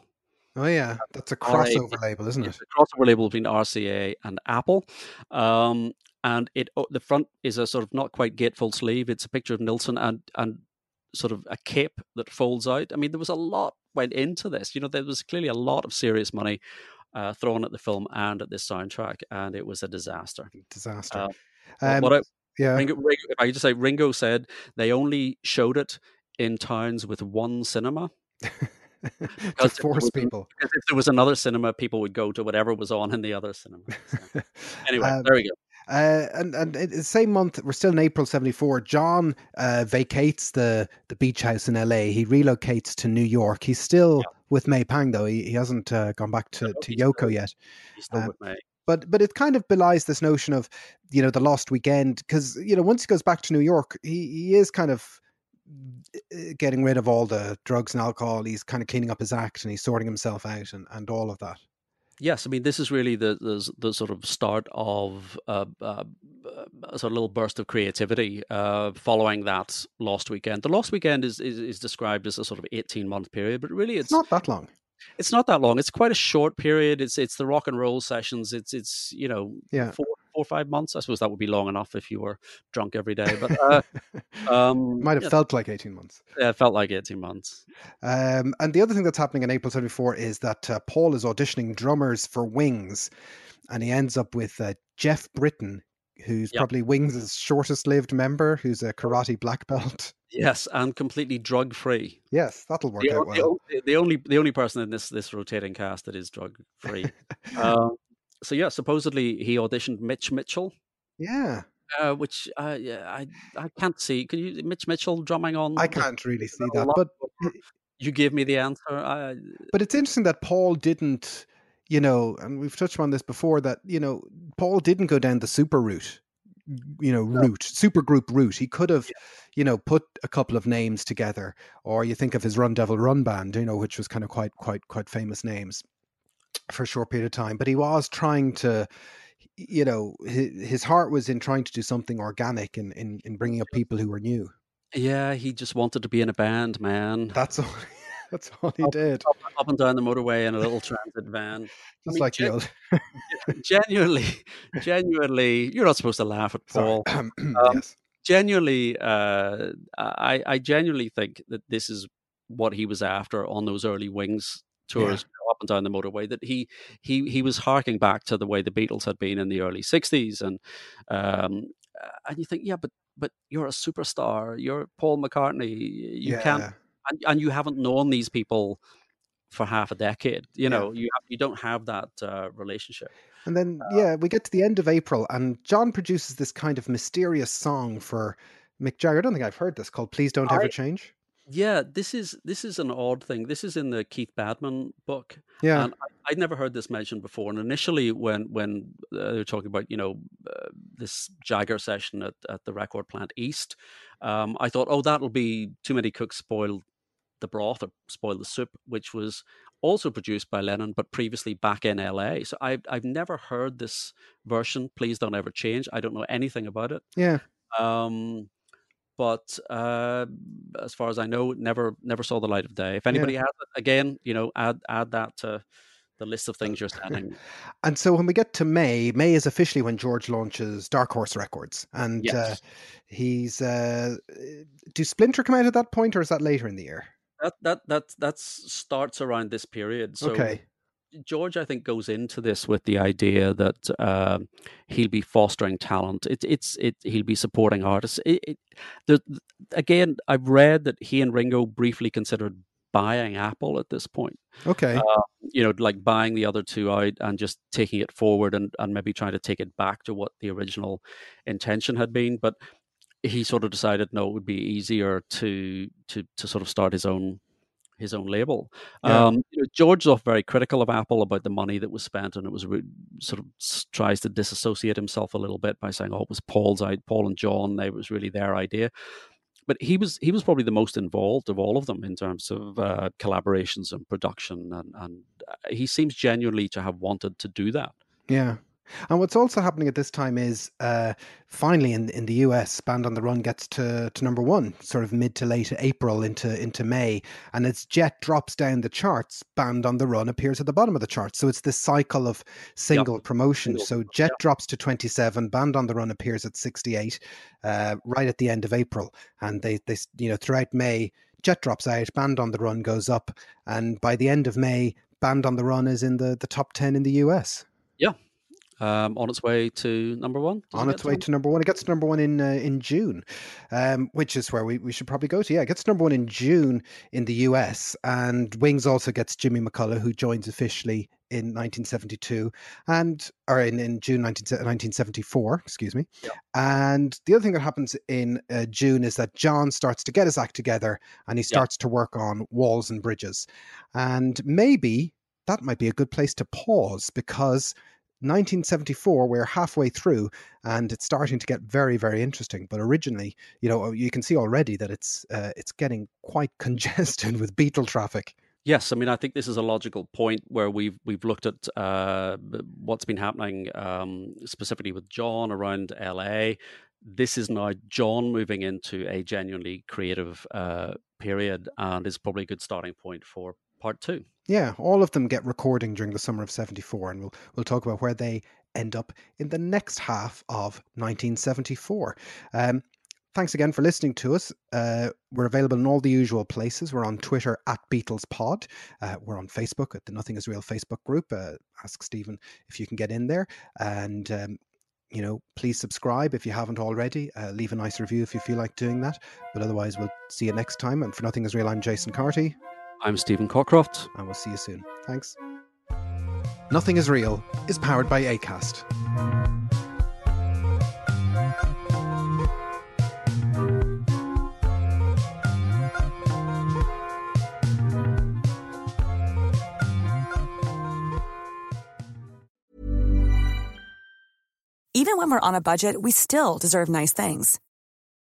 Oh yeah, that's a crossover label, isn't it? A crossover label between RCA and Apple. Um, and it oh, the front is a sort of not quite gatefold sleeve. It's a picture of Nilsson and and sort of a cape that folds out. I mean, there was a lot went into this. You know, there was clearly a lot of serious money uh, thrown at the film and at this soundtrack, and it was a disaster. Disaster. Uh, um, what I, yeah, Ringo, Ringo, if I just say, Ringo said they only showed it in towns with one cinema. because it force was- people. Because if there was another cinema, people would go to whatever was on in the other cinema. So, anyway, Um, there we go. Uh, and and it- the same month, we're still in April '74. John uh, vacates the the beach house in LA. He relocates to New York. He's still with May Pang though. He, he hasn't uh, gone back to, to Yoko still- yet. He's still um, with me. But but it kind of belies this notion of you know the lost weekend because you know once he goes back to New York, he he is kind of uh, getting rid of all the drugs and alcohol. He's kind of cleaning up his act and he's sorting himself out and, and all of that. Yes, I mean this is really the the, the sort of start of uh, uh, a sort of little burst of creativity uh, following that lost weekend. The lost weekend is, is is described as a sort of eighteen month period, but really It's it's not that long. it's not that long. It's quite a short period. It's it's the rock and roll sessions. It's it's you know Yeah. four four or five months. I suppose that would be long enough if you were drunk every day. But uh, um, Might have yeah, felt like 18 months. yeah, it felt like eighteen months. Um, and the other thing that's happening in April 74 is that uh, Paul is auditioning drummers for Wings, and he ends up with uh, Geoff Britton, who's Yep. probably Wings' shortest lived member, who's a karate black belt. Yes, and completely drug free. Yes, that'll work The, out the, well. o- the only the only person in this this rotating cast that is drug free. um, so yeah, supposedly he auditioned Mitch Mitchell, Yeah, uh, which uh, yeah, I I can't see. Can you Mitch Mitchell drumming on? I can't really see that, but You gave me the answer. I, but it's interesting that Paul didn't, you know, and we've touched on this before that you know Paul didn't go down the super route, you know, route super group route. He could have, you know, put a couple of names together, or you think of his Run Devil Run band, you know, which was kind of quite quite quite famous names for a short period of time. But he was trying to. You know, his, his heart was in trying to do something organic in, in, in bringing up people who were new. yeah, he just wanted to be in a band, man. That's all. That's all he Oh, did. Up, up and down the motorway in a little transit van. Just mean, like gen- old. genuinely, genuinely, you're not supposed to laugh at. Paul. yes. genuinely, uh, I, I genuinely think that this is what he was after on those early Wings tours you know, up and down the motorway. That he he he was harking back to the way the Beatles had been in the early '60s, and um, uh, and you think, yeah, but but you're a superstar. You're Paul McCartney. You yeah. can't, and, and you haven't known these people for half a decade. You Yeah. know, you have, you don't have that uh, relationship. And then, yeah, we get to the end of April, and John produces this kind of mysterious song for Mick Jagger. I don't think I've heard this called "Please Don't Ever I- Change." Yeah, this is this is an odd thing. This is in the Keith Badman book. Yeah, And I'd never heard this mentioned before. And initially, when when uh, they were talking about you know uh, this Jagger session at, at the record plant East, um, I thought, oh, that'll be too many cooks spoil the broth or spoil the soup, which was also produced by Lennon, but previously back in LA. So I've I've never heard this version. Please don't ever change. I don't know anything about it. Yeah. Um, but uh, as far as I know, never never saw the light of day. If anybody yeah. has it, again, you know, add add that to the list of things you're sending. and so when we get to May, May is officially when George launches Dark Horse Records, and yes. uh, he's uh, do Splinter come out at that point, or is that later in the year? That that that that starts around this period. So okay. George, I think, goes into this with the idea that uh, he'll be fostering talent. It, it's it he'll be supporting artists. It, it, the, again, I've read that he and Ringo briefly considered buying Apple at this point. Okay, uh, you know, like buying the other two out and just taking it forward and and maybe trying to take it back to what the original intention had been. But he sort of decided no, it would be easier to to to sort of start his own his own label. Yeah. Um, you know, George was very critical of Apple about the money that was spent, and it was re- sort of tries to disassociate himself a little bit by saying, "Oh, it was Paul's idea, Paul and John. It was really their idea." But he was he was probably the most involved of all of them in terms of uh, collaborations and production, and, and uh, he seems genuinely to have wanted to do that. Yeah, and what's also happening at this time is uh, finally in in the US, Band on the Run gets to, to number one, sort of mid to late April into into May, and as Jet drops down the charts, Band on the Run appears at the bottom of the charts. So it's this cycle of single yep. promotion. So Jet yep. drops to twenty seven, Band on the Run appears at sixty eight, uh, right at the end of April, and they they you know throughout May. Jet drops out, Band on the Run goes up, and by the end of May, Band on the Run is in the, the top 10 in the US. Yeah, um, on its way to number one. Does on it its way to number one. It gets to number one in uh, in June, um, which is where we, we should probably go to. Yeah, it gets to number one in June in the US, and Wings also gets Jimmy McCulloch, who joins officially in 1972 and or in, in June 19, 1974 excuse me yeah. and the other thing that happens in uh, June is that John starts to get his act together and he starts yeah. to work on walls and bridges and maybe that might be a good place to pause because 1974 we're halfway through and it's starting to get very very interesting but originally you know you can see already that it's uh, it's getting quite congested with Beatle traffic Yes, I mean I think this is a logical point where we've we've looked at uh, what's been happening um, specifically with John around LA. This is now John moving into a genuinely creative uh, period, and is probably a good starting point for part two. Yeah, all of them get recording during the summer of 74, and we'll, we'll talk about where they end up in the next half of 1974. Um, thanks again for listening to us. Uh, we're available in all the usual places. We're on Twitter at BeatlesPod. Uh, we're on Facebook at the Nothing Is Real Facebook group. Uh, ask Stephen if you can get in there. And, um, you know, please subscribe if you haven't already. Uh, leave a nice review if you feel like doing that. But otherwise, we'll see you next time. And for Nothing Is Real, I'm Jason Carty. I'm Stephen Cockcroft. And we'll see you soon. Thanks. Nothing is Real is powered by ACAST. Even when we're on a budget, we still deserve nice things.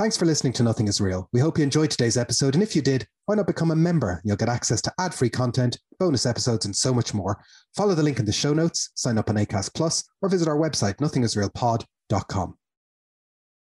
Thanks for listening to Nothing is Real. We hope you enjoyed today's episode, and if you did, why not become a member? You'll get access to ad-free content, bonus episodes, and so much more. Follow the link in the show notes, sign up on Acast Plus, or visit our website, nothingisrealpod.com.